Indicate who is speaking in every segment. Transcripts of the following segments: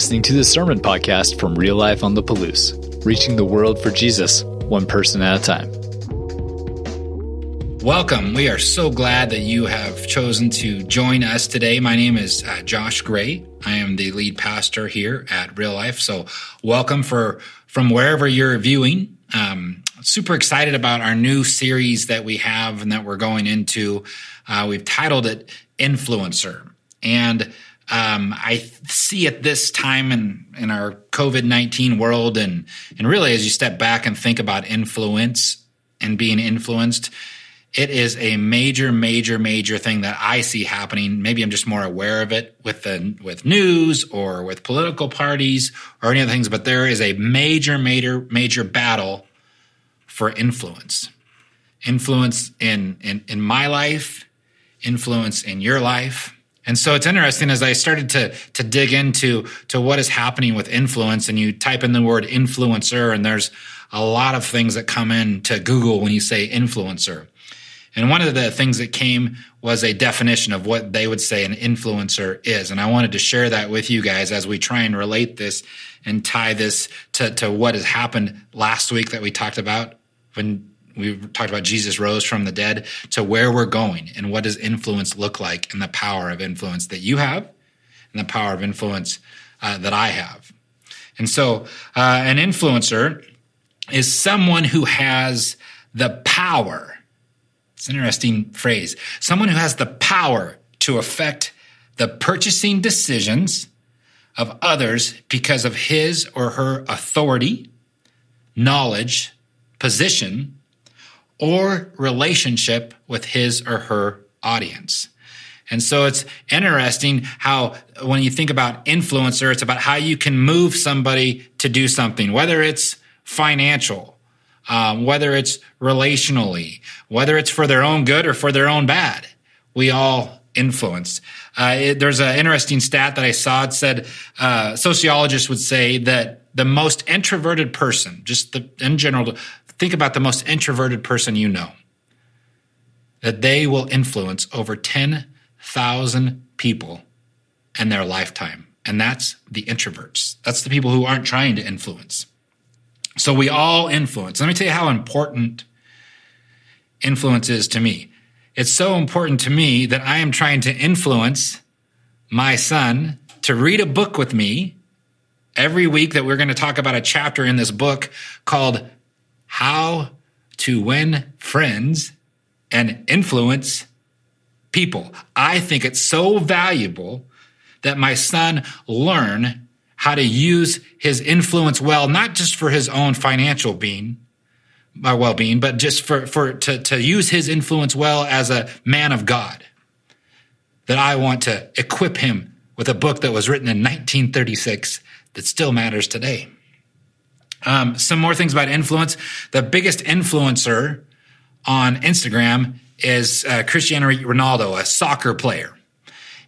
Speaker 1: listening to the Sermon Podcast from Real Life on the Palouse, reaching the world for Jesus, one person at a time.
Speaker 2: Welcome. We are so glad that you have chosen to join us today. My name is uh, Josh Gray. I am the lead pastor here at Real Life. So, welcome for from wherever you're viewing. Um, super excited about our new series that we have and that we're going into. Uh, we've titled it Influencer. And um, I see at this time in, in our COVID 19 world, and, and really as you step back and think about influence and being influenced, it is a major, major, major thing that I see happening. Maybe I'm just more aware of it with the with news or with political parties or any other things, but there is a major, major, major battle for influence. Influence in in, in my life, influence in your life and so it's interesting as I started to to dig into to what is happening with influence, and you type in the word influencer, and there's a lot of things that come in to Google when you say influencer. And one of the things that came was a definition of what they would say an influencer is. And I wanted to share that with you guys as we try and relate this and tie this to, to what has happened last week that we talked about when we talked about Jesus rose from the dead to where we're going and what does influence look like and the power of influence that you have and the power of influence uh, that I have. And so, uh, an influencer is someone who has the power. It's an interesting phrase. Someone who has the power to affect the purchasing decisions of others because of his or her authority, knowledge, position, or relationship with his or her audience. And so it's interesting how when you think about influencer, it's about how you can move somebody to do something, whether it's financial, um, whether it's relationally, whether it's for their own good or for their own bad. We all influence. Uh, it, there's an interesting stat that I saw. It said uh, sociologists would say that the most introverted person, just the, in general, Think about the most introverted person you know, that they will influence over 10,000 people in their lifetime. And that's the introverts. That's the people who aren't trying to influence. So we all influence. Let me tell you how important influence is to me. It's so important to me that I am trying to influence my son to read a book with me every week that we're going to talk about a chapter in this book called how to win friends and influence people. I think it's so valuable that my son learn how to use his influence well, not just for his own financial being, my well-being, but just for, for to, to use his influence well as a man of God. That I want to equip him with a book that was written in 1936 that still matters today. Um, some more things about influence. The biggest influencer on Instagram is uh, Cristiano Ronaldo, a soccer player.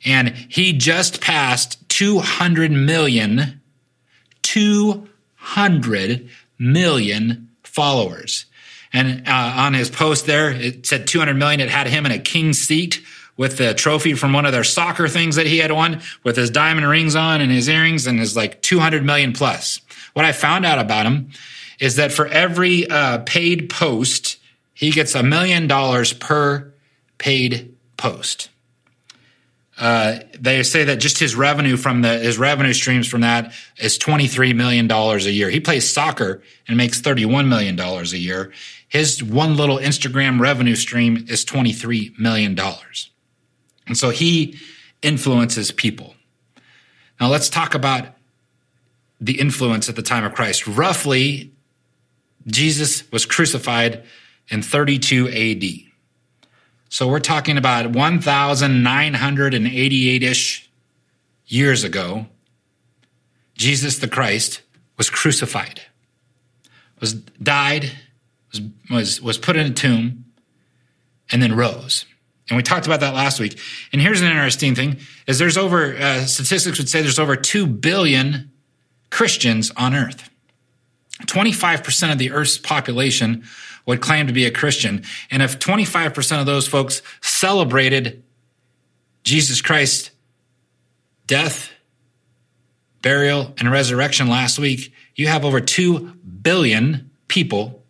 Speaker 2: And he just passed 200 million, 200 million followers. And uh, on his post there, it said 200 million. It had him in a king seat with the trophy from one of their soccer things that he had won with his diamond rings on and his earrings and his like 200 million plus. What I found out about him is that for every uh, paid post, he gets a million dollars per paid post. Uh, they say that just his revenue from the his revenue streams from that is twenty three million dollars a year. He plays soccer and makes thirty one million dollars a year. His one little Instagram revenue stream is twenty three million dollars, and so he influences people. Now let's talk about the influence at the time of Christ. Roughly, Jesus was crucified in 32 AD. So we're talking about 1,988 ish years ago. Jesus the Christ was crucified, was died, was, was, was put in a tomb, and then rose. And we talked about that last week. And here's an interesting thing: is there's over uh, statistics would say there's over two billion Christians on earth. 25% of the earth's population would claim to be a Christian. And if 25% of those folks celebrated Jesus Christ's death, burial, and resurrection last week, you have over 2 billion people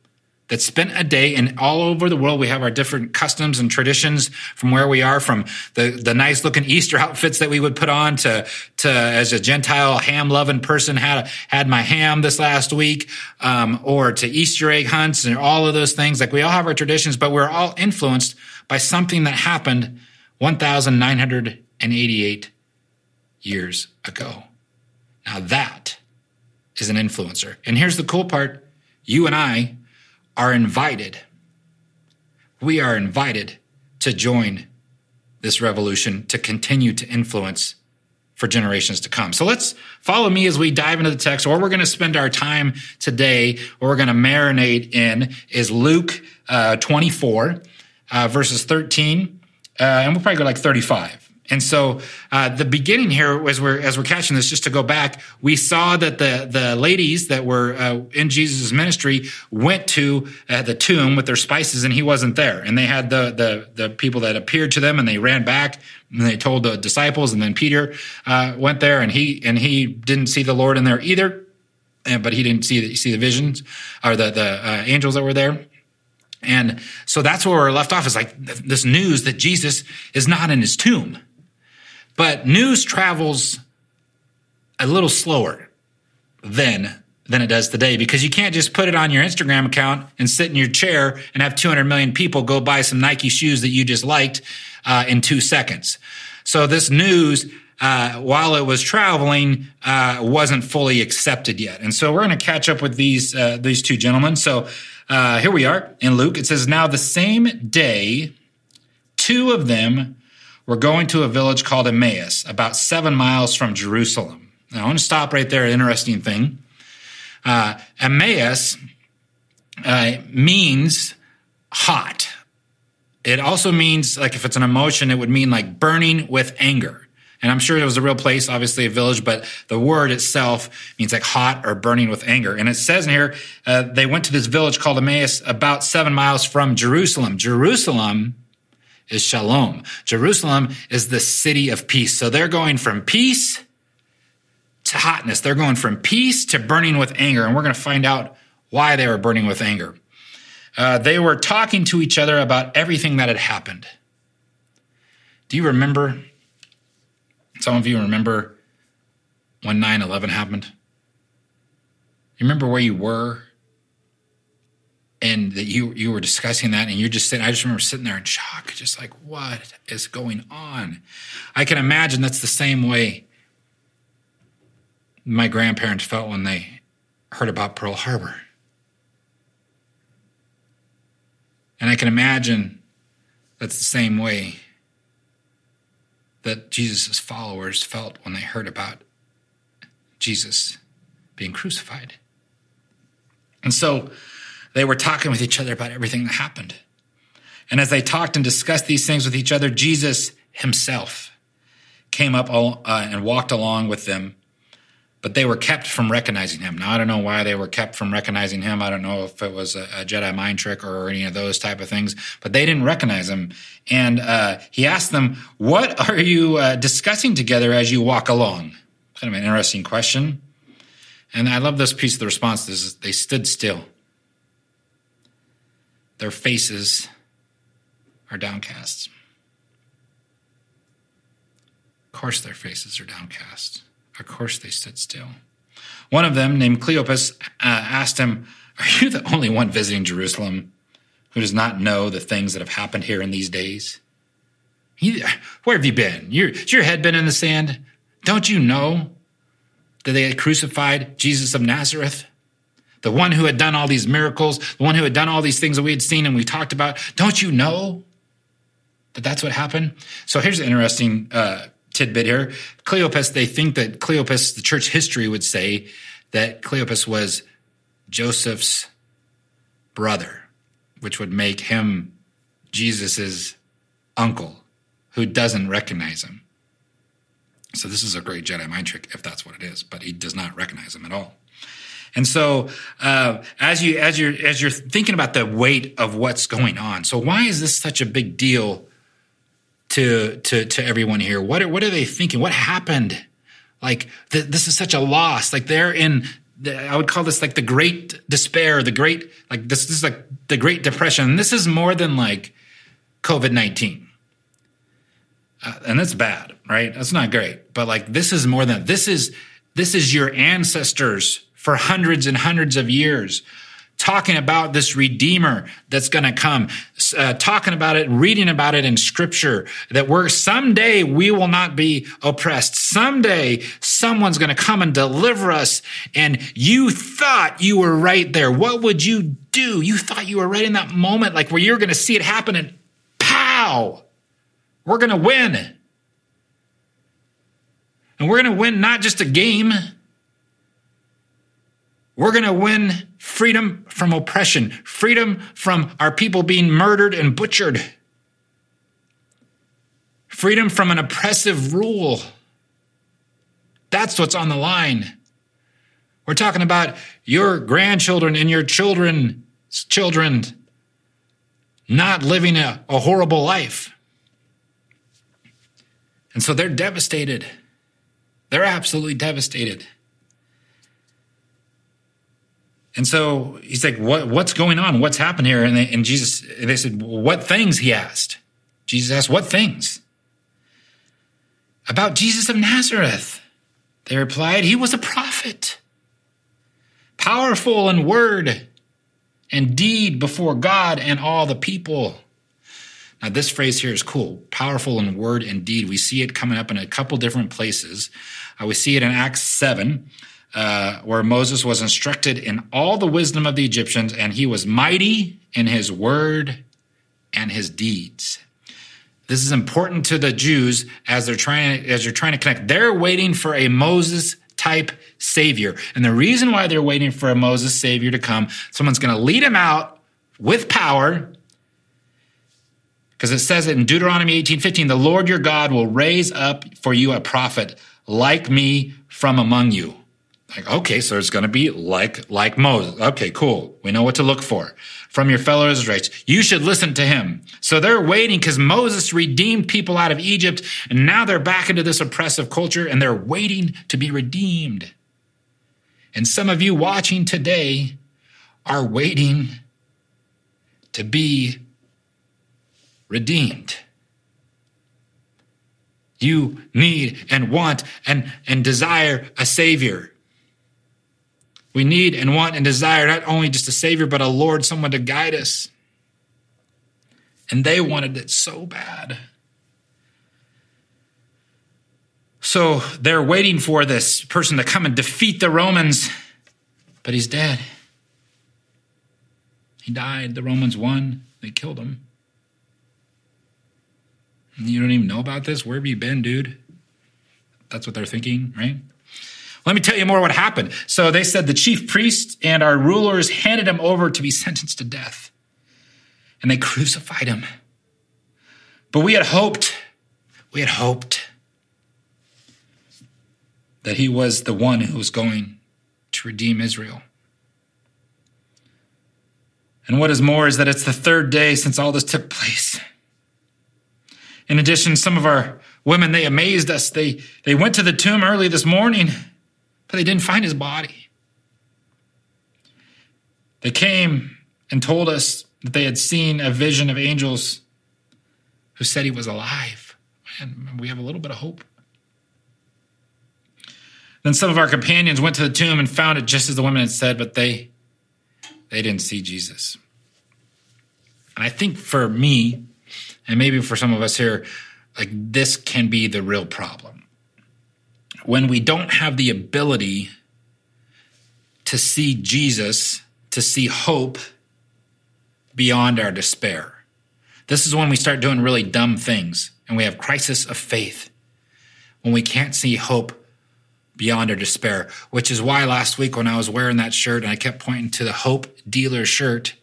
Speaker 2: that spent a day in all over the world. We have our different customs and traditions from where we are from the, the nice looking easter outfits that we would put on to to as a gentile ham loving person had had my ham this last week um, or to easter egg hunts and all of those things. Like we all have our traditions but we're all influenced by something that happened 1988 years ago. Now that is an influencer. And here's the cool part. You and i are invited. We are invited to join this revolution to continue to influence for generations to come. So let's follow me as we dive into the text. Or we're going to spend our time today, or we're going to marinate in, is Luke uh, 24, uh, verses 13, uh, and we'll probably go like 35. And so uh, the beginning here, as we're as we're catching this, just to go back, we saw that the the ladies that were uh, in Jesus' ministry went to uh, the tomb with their spices, and he wasn't there. And they had the the the people that appeared to them, and they ran back and they told the disciples, and then Peter uh, went there, and he and he didn't see the Lord in there either, but he didn't see the, see the visions or the the uh, angels that were there. And so that's where we're left off is like this news that Jesus is not in his tomb. But news travels a little slower then than it does today because you can't just put it on your Instagram account and sit in your chair and have 200 million people go buy some Nike shoes that you just liked uh, in two seconds. So this news, uh, while it was traveling, uh, wasn't fully accepted yet. And so we're going to catch up with these uh, these two gentlemen. So uh, here we are in Luke. It says, "Now the same day, two of them." We're going to a village called Emmaus, about seven miles from Jerusalem. Now, I want to stop right there. Interesting thing. Uh, Emmaus uh, means hot. It also means, like, if it's an emotion, it would mean like burning with anger. And I'm sure it was a real place, obviously a village, but the word itself means like hot or burning with anger. And it says in here, uh, they went to this village called Emmaus about seven miles from Jerusalem. Jerusalem is shalom. Jerusalem is the city of peace. So they're going from peace to hotness. They're going from peace to burning with anger. And we're going to find out why they were burning with anger. Uh, they were talking to each other about everything that had happened. Do you remember? Some of you remember when 9 11 happened? You remember where you were? And that you you were discussing that and you're just sitting i just remember sitting there in shock just like what is going on? I can imagine that's the same way my grandparents felt when they heard about pearl harbor. And i can imagine that's the same way that jesus' followers felt when they heard about jesus being crucified. And so they were talking with each other about everything that happened. And as they talked and discussed these things with each other, Jesus himself came up all, uh, and walked along with them, but they were kept from recognizing him. Now, I don't know why they were kept from recognizing him. I don't know if it was a, a Jedi mind trick or any of those type of things, but they didn't recognize him. And uh, he asked them, What are you uh, discussing together as you walk along? Kind of an interesting question. And I love this piece of the response. This is, they stood still their faces are downcast. Of course, their faces are downcast. Of course, they stood still. One of them, named Cleopas, uh, asked him, Are you the only one visiting Jerusalem who does not know the things that have happened here in these days? where have you been? Your, your head been in the sand? Don't you know that they had crucified Jesus of Nazareth? The one who had done all these miracles, the one who had done all these things that we had seen and we talked about. Don't you know that that's what happened? So here's an interesting uh, tidbit here. Cleopas, they think that Cleopas, the church history would say that Cleopas was Joseph's brother, which would make him Jesus's uncle who doesn't recognize him. So this is a great Jedi mind trick if that's what it is, but he does not recognize him at all. And so, uh, as you as you're as you're thinking about the weight of what's going on, so why is this such a big deal to to to everyone here? What are, what are they thinking? What happened like th- this is such a loss. Like they're in, I would call this like the great despair, the great, like this, this is like the great depression. And this is more than like COVID 19. Uh, and that's bad, right? That's not great. But like this is more than this is this is your ancestors for hundreds and hundreds of years talking about this redeemer that's going to come uh, talking about it reading about it in scripture that we're someday we will not be oppressed. Someday someone's going to come and deliver us and you thought you were right there. What would you do? You thought you were right in that moment like where you're going to see it happen and pow! We're going to win. And we're going to win not just a game we're going to win freedom from oppression, freedom from our people being murdered and butchered, freedom from an oppressive rule. That's what's on the line. We're talking about your grandchildren and your children's children not living a, a horrible life. And so they're devastated. They're absolutely devastated. And so he's like, what, what's going on? What's happened here? And, they, and Jesus, they said, what things? He asked. Jesus asked, what things? About Jesus of Nazareth. They replied, he was a prophet, powerful in word and deed before God and all the people. Now, this phrase here is cool powerful in word and deed. We see it coming up in a couple different places. Uh, we see it in Acts 7 uh, where Moses was instructed in all the wisdom of the Egyptians, and he was mighty in his word and his deeds. This is important to the Jews as they're trying as you're trying to connect. They're waiting for a Moses type savior. And the reason why they're waiting for a Moses savior to come, someone's going to lead him out with power. Because it says it in Deuteronomy 18:15, the Lord your God will raise up for you a prophet like me from among you. Like, okay, so it's going to be like, like Moses. Okay, cool. We know what to look for from your fellow Israelites. You should listen to him. So they're waiting because Moses redeemed people out of Egypt and now they're back into this oppressive culture and they're waiting to be redeemed. And some of you watching today are waiting to be redeemed. You need and want and, and desire a savior. We need and want and desire not only just a Savior, but a Lord, someone to guide us. And they wanted it so bad. So they're waiting for this person to come and defeat the Romans, but he's dead. He died. The Romans won. They killed him. You don't even know about this? Where have you been, dude? That's what they're thinking, right? Let me tell you more what happened. So they said the chief priest and our rulers handed him over to be sentenced to death, and they crucified him. But we had hoped, we had hoped that he was the one who was going to redeem Israel. And what is more is that it's the third day since all this took place. In addition, some of our women, they amazed us. They, they went to the tomb early this morning but they didn't find his body. They came and told us that they had seen a vision of angels who said he was alive. And we have a little bit of hope. Then some of our companions went to the tomb and found it just as the women had said, but they they didn't see Jesus. And I think for me, and maybe for some of us here, like this can be the real problem when we don't have the ability to see Jesus, to see hope beyond our despair. This is when we start doing really dumb things and we have crisis of faith. When we can't see hope beyond our despair, which is why last week when I was wearing that shirt and I kept pointing to the hope dealer shirt,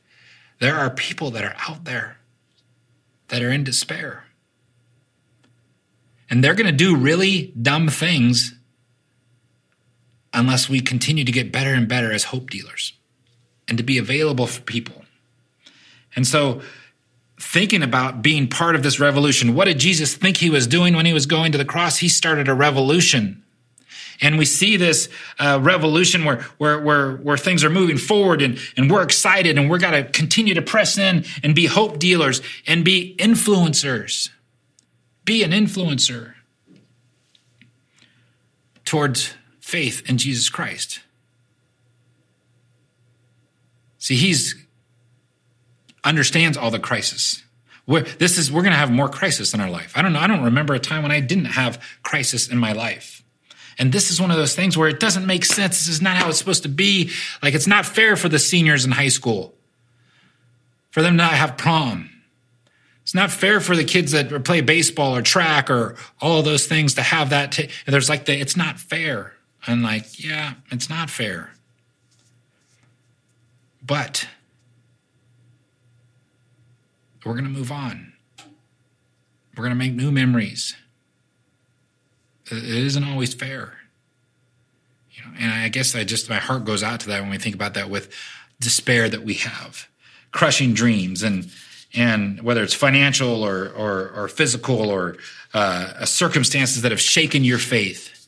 Speaker 2: there are people that are out there that are in despair. And they're going to do really dumb things unless we continue to get better and better as hope dealers and to be available for people. And so, thinking about being part of this revolution, what did Jesus think he was doing when he was going to the cross? He started a revolution. and we see this uh, revolution where, where, where, where things are moving forward and, and we're excited and we're got to continue to press in and be hope dealers and be influencers. Be an influencer towards faith in Jesus Christ. See, he's understands all the crisis. We're, this is we're going to have more crisis in our life. I don't know. I don't remember a time when I didn't have crisis in my life. And this is one of those things where it doesn't make sense. This is not how it's supposed to be. Like it's not fair for the seniors in high school for them not have prom. It's not fair for the kids that play baseball or track or all those things to have that. T- there's like the, it's not fair. And like, yeah, it's not fair. But we're going to move on. We're going to make new memories. It isn't always fair. You know, and I guess I just my heart goes out to that when we think about that with despair that we have, crushing dreams, and and whether it's financial or or, or physical or uh, circumstances that have shaken your faith.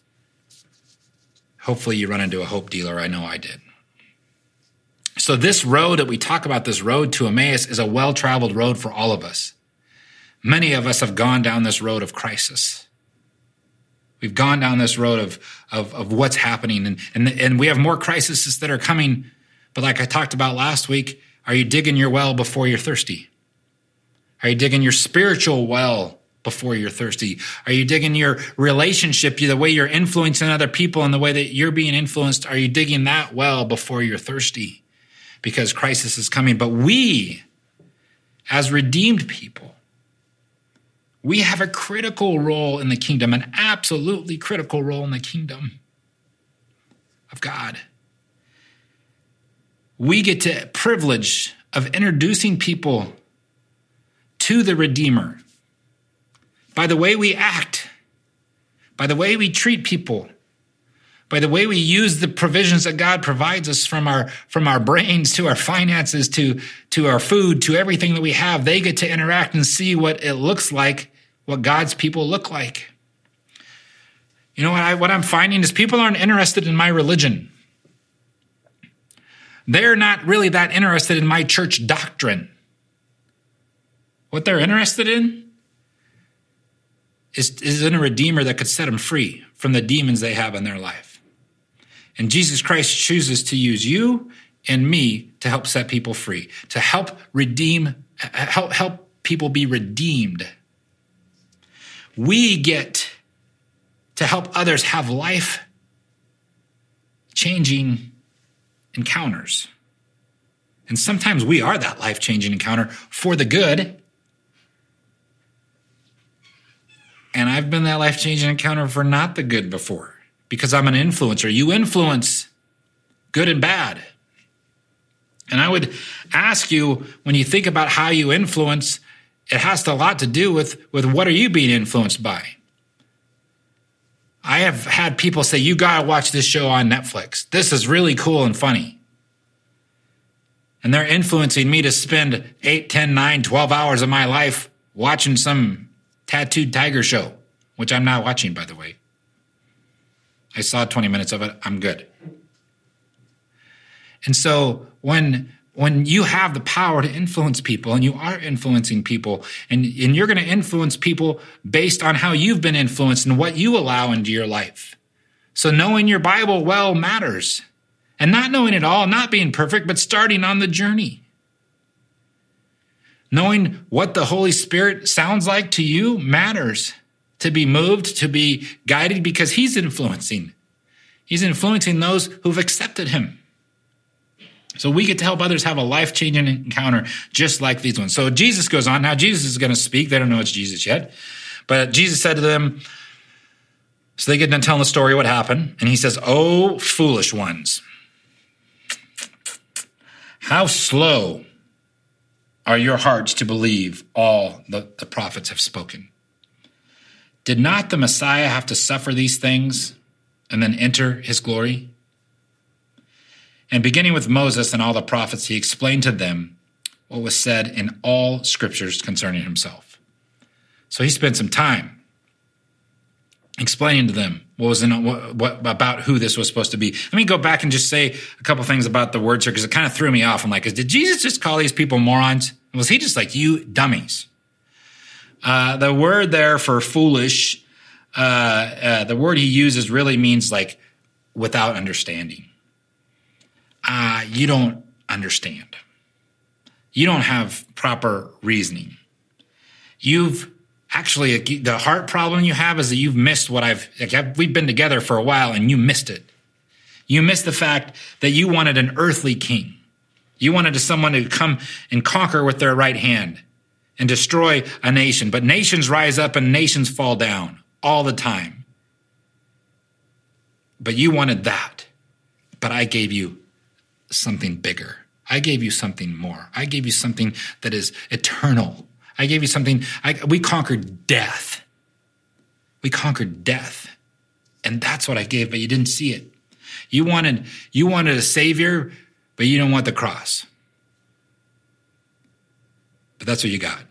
Speaker 2: Hopefully, you run into a hope dealer. I know I did. So, this road that we talk about, this road to Emmaus, is a well traveled road for all of us. Many of us have gone down this road of crisis. We've gone down this road of, of, of what's happening, and, and, and we have more crises that are coming. But, like I talked about last week, are you digging your well before you're thirsty? Are you digging your spiritual well before you're thirsty? Are you digging your relationship, the way you're influencing other people and the way that you're being influenced? Are you digging that well before you're thirsty? because crisis is coming. But we, as redeemed people, we have a critical role in the kingdom, an absolutely critical role in the kingdom of God. We get to privilege of introducing people to the Redeemer. By the way we act, by the way we treat people, by the way we use the provisions that God provides us from our from our brains to our finances to to our food to everything that we have they get to interact and see what it looks like what God's people look like. You know what I what I'm finding is people aren't interested in my religion. They're not really that interested in my church doctrine what they're interested in is, is in a redeemer that could set them free from the demons they have in their life and Jesus Christ chooses to use you and me to help set people free, to help redeem, help, help people be redeemed. We get to help others have life changing encounters. And sometimes we are that life changing encounter for the good. And I've been that life changing encounter for not the good before because I'm an influencer. You influence good and bad. And I would ask you when you think about how you influence, it has a lot to do with, with what are you being influenced by? I have had people say, You got to watch this show on Netflix. This is really cool and funny. And they're influencing me to spend 8, 10, 9, 12 hours of my life watching some tattooed tiger show, which I'm not watching, by the way. I saw 20 minutes of it. I'm good. And so when when you have the power to influence people and you are influencing people and, and you're going to influence people based on how you've been influenced and what you allow into your life. So knowing your Bible well matters. And not knowing it all, not being perfect, but starting on the journey. Knowing what the Holy Spirit sounds like to you matters to be moved, to be guided because he's influencing. He's influencing those who've accepted him. So we get to help others have a life changing encounter just like these ones. So Jesus goes on. Now, Jesus is going to speak. They don't know it's Jesus yet. But Jesus said to them, so they get done telling the story what happened. And he says, Oh, foolish ones, how slow are your hearts to believe all the, the prophets have spoken? Did not the Messiah have to suffer these things and then enter his glory? And beginning with Moses and all the prophets, he explained to them what was said in all scriptures concerning himself. So he spent some time explaining to them what was in what, what about who this was supposed to be. Let me go back and just say a couple things about the words here because it kind of threw me off. I'm like, did Jesus just call these people morons? Was he just like you dummies? Uh, the word there for foolish, uh, uh, the word he uses really means like without understanding. Uh, you don't understand. You don't have proper reasoning. You've actually the heart problem you have is that you've missed what I've like we've been together for a while and you missed it. You missed the fact that you wanted an earthly king. You wanted someone to come and conquer with their right hand and destroy a nation. But nations rise up and nations fall down all the time. But you wanted that. But I gave you something bigger. I gave you something more. I gave you something that is eternal. I gave you something. I, we conquered death. We conquered death. And that's what I gave, but you didn't see it. You wanted, you wanted a savior, but you don't want the cross. But that's what you got.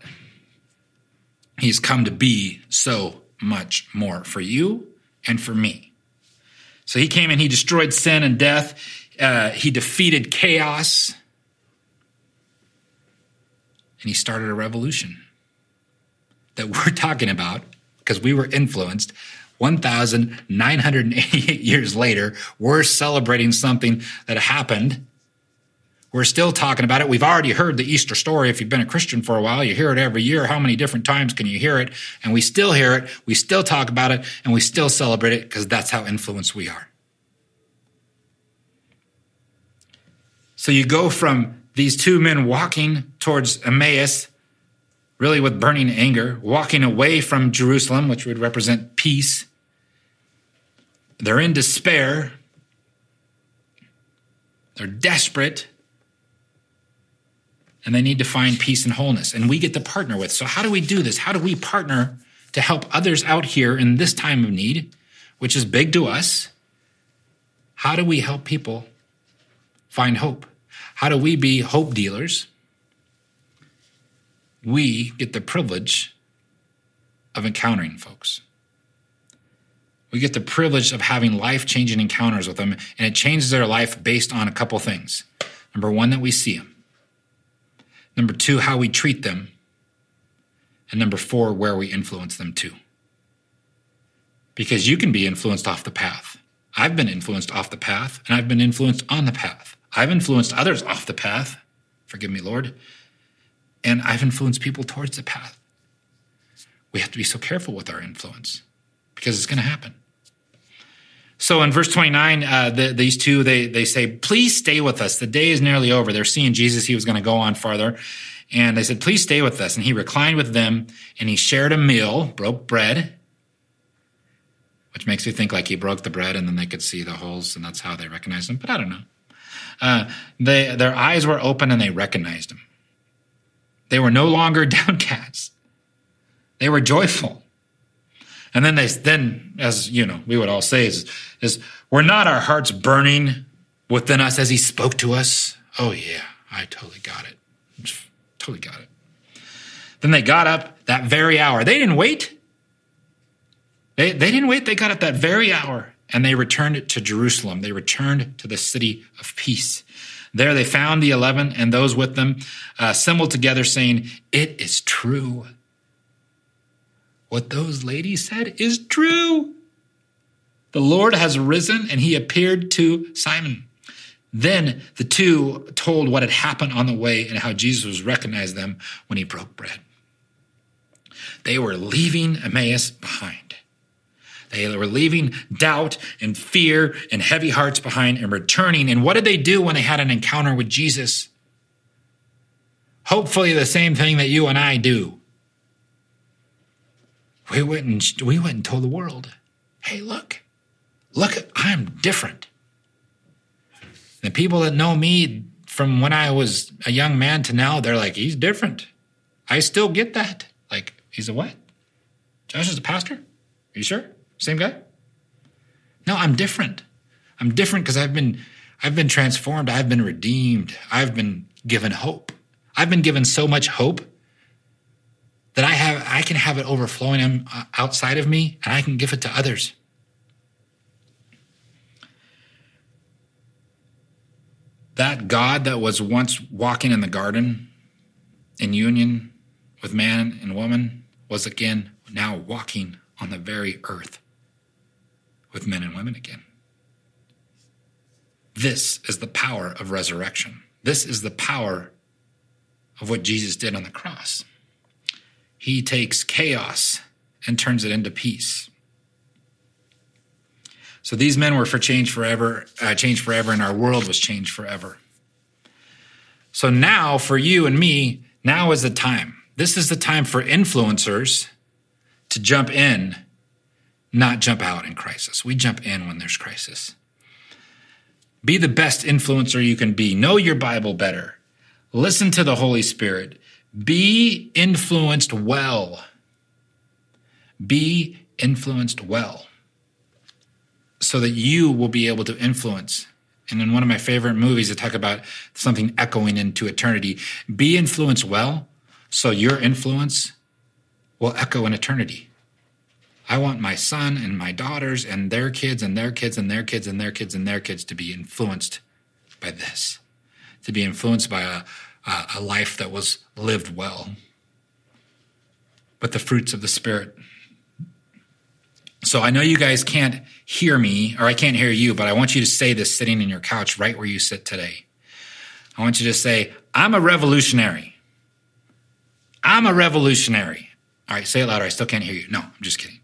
Speaker 2: He's come to be so much more for you and for me. So he came and he destroyed sin and death. Uh, he defeated chaos. And he started a revolution that we're talking about because we were influenced 1,988 years later. We're celebrating something that happened we're still talking about it. We've already heard the Easter story. If you've been a Christian for a while, you hear it every year. How many different times can you hear it? And we still hear it. We still talk about it and we still celebrate it because that's how influenced we are. So you go from these two men walking towards Emmaus, really with burning anger, walking away from Jerusalem, which would represent peace. They're in despair. They're desperate and they need to find peace and wholeness. And we get to partner with. So, how do we do this? How do we partner to help others out here in this time of need, which is big to us? How do we help people find hope? How do we be hope dealers? We get the privilege of encountering folks. We get the privilege of having life changing encounters with them, and it changes their life based on a couple things. Number one, that we see them. Number two, how we treat them. And number four, where we influence them to. Because you can be influenced off the path. I've been influenced off the path, and I've been influenced on the path. I've influenced others off the path. Forgive me, Lord. And I've influenced people towards the path. We have to be so careful with our influence because it's going to happen. So in verse 29, uh, the, these two, they, they say, please stay with us. The day is nearly over. They're seeing Jesus. He was going to go on farther. And they said, please stay with us. And he reclined with them and he shared a meal, broke bread, which makes me think like he broke the bread and then they could see the holes and that's how they recognized him. But I don't know. Uh, they, their eyes were open and they recognized him. They were no longer downcast. They were joyful. And then they then, as you know, we would all say is, is were not our hearts burning within us as he spoke to us? Oh yeah, I totally got it. Totally got it. Then they got up that very hour. They didn't wait. They, they didn't wait. They got up that very hour and they returned to Jerusalem. They returned to the city of peace. There they found the eleven and those with them uh, assembled together, saying, It is true what those ladies said is true. The Lord has risen and he appeared to Simon. Then the two told what had happened on the way and how Jesus recognized them when he broke bread. They were leaving Emmaus behind. They were leaving doubt and fear and heavy hearts behind and returning. And what did they do when they had an encounter with Jesus? Hopefully, the same thing that you and I do we went and we went and told the world, "Hey, look, look, I'm different." The people that know me from when I was a young man to now, they're like, "He's different." I still get that. Like, he's a what? Josh is a pastor. Are you sure? Same guy? No, I'm different. I'm different because I've been I've been transformed. I've been redeemed. I've been given hope. I've been given so much hope that I have I can have it overflowing um, uh, outside of me and I can give it to others. That God that was once walking in the garden in union with man and woman was again now walking on the very earth with men and women again. This is the power of resurrection. This is the power of what Jesus did on the cross. He takes chaos and turns it into peace. So these men were for change forever, uh, change forever, and our world was changed forever. So now, for you and me, now is the time. This is the time for influencers to jump in, not jump out in crisis. We jump in when there's crisis. Be the best influencer you can be. Know your Bible better. Listen to the Holy Spirit. Be influenced well. Be influenced well so that you will be able to influence. And in one of my favorite movies, they talk about something echoing into eternity. Be influenced well so your influence will echo in eternity. I want my son and my daughters and their kids and their kids and their kids and their kids and their kids to be influenced by this, to be influenced by a, a, life that was lived well. But the fruits of the Spirit. So I know you guys can't hear me, or I can't hear you, but I want you to say this sitting in your couch right where you sit today. I want you to say, I'm a revolutionary. I'm a revolutionary. All right, say it louder. I still can't hear you. No, I'm just kidding.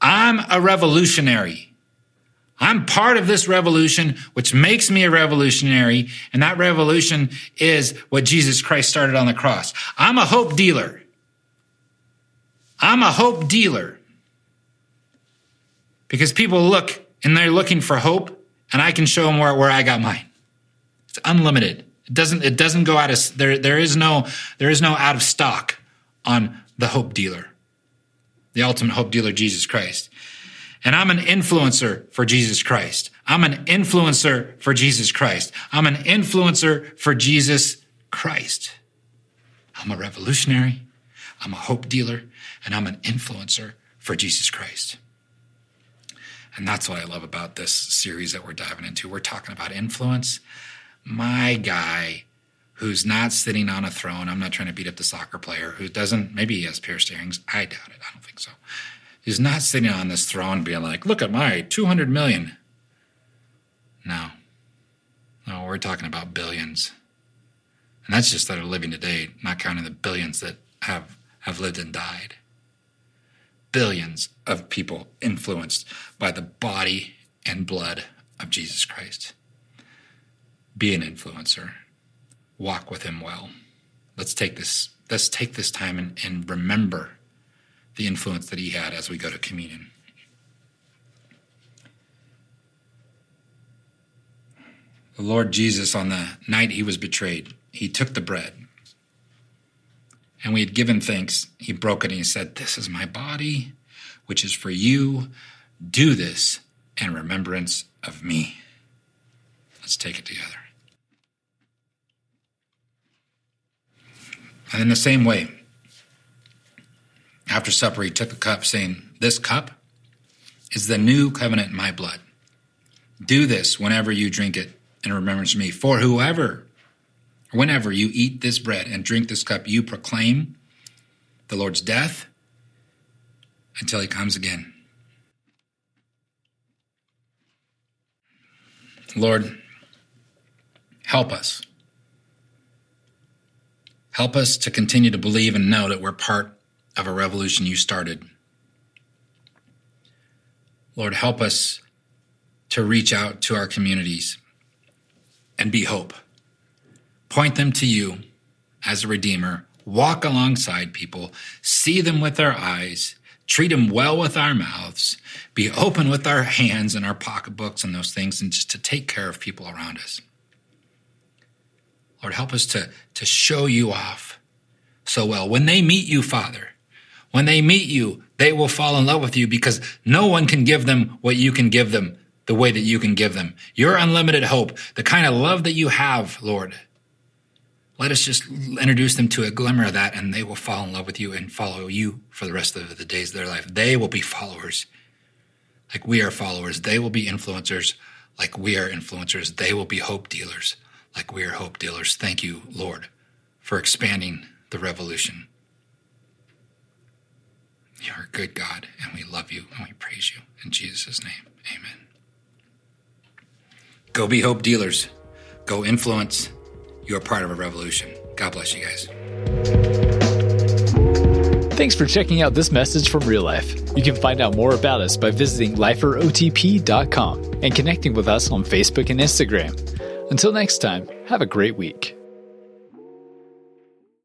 Speaker 2: I'm a revolutionary. I'm part of this revolution, which makes me a revolutionary. And that revolution is what Jesus Christ started on the cross. I'm a hope dealer. I'm a hope dealer. Because people look and they're looking for hope, and I can show them where, where I got mine. It's unlimited. It doesn't, it doesn't go out of, there, there is no, there is no out of stock on the hope dealer the ultimate hope dealer, Jesus Christ. And I'm an influencer for Jesus Christ. I'm an influencer for Jesus Christ. I'm an influencer for Jesus Christ. I'm a revolutionary. I'm a hope dealer and I'm an influencer for Jesus Christ. And that's what I love about this series that we're diving into. We're talking about influence. My guy who's not sitting on a throne. I'm not trying to beat up the soccer player who doesn't, maybe he has pierced earrings. I doubt it. I so. He's not sitting on this throne being like, look at my 200 million. No. No, we're talking about billions. And that's just that are living today, not counting the billions that have, have lived and died. Billions of people influenced by the body and blood of Jesus Christ. Be an influencer walk with him well. Let's take this, let's take this time and, and remember the influence that he had as we go to communion. The Lord Jesus, on the night he was betrayed, he took the bread. And we had given thanks. He broke it and he said, This is my body, which is for you. Do this in remembrance of me. Let's take it together. And in the same way, after supper, he took the cup, saying, This cup is the new covenant in my blood. Do this whenever you drink it in remembrance of me. For whoever, whenever you eat this bread and drink this cup, you proclaim the Lord's death until he comes again. Lord, help us Help us to continue to believe and know that we're part of a revolution you started. Lord, help us to reach out to our communities and be hope. Point them to you as a Redeemer. Walk alongside people, see them with our eyes, treat them well with our mouths, be open with our hands and our pocketbooks and those things, and just to take care of people around us. Lord, help us to, to show you off so well. When they meet you, Father, when they meet you, they will fall in love with you because no one can give them what you can give them the way that you can give them. Your unlimited hope, the kind of love that you have, Lord. Let us just introduce them to a glimmer of that and they will fall in love with you and follow you for the rest of the days of their life. They will be followers like we are followers. They will be influencers like we are influencers. They will be hope dealers like we are hope dealers. Thank you, Lord, for expanding the revolution. You are a good God, and we love you and we praise you. In Jesus' name, amen. Go be hope dealers. Go influence. You're part of a revolution. God bless you guys.
Speaker 1: Thanks for checking out this message from Real Life. You can find out more about us by visiting liferotp.com and connecting with us on Facebook and Instagram. Until next time, have a great week.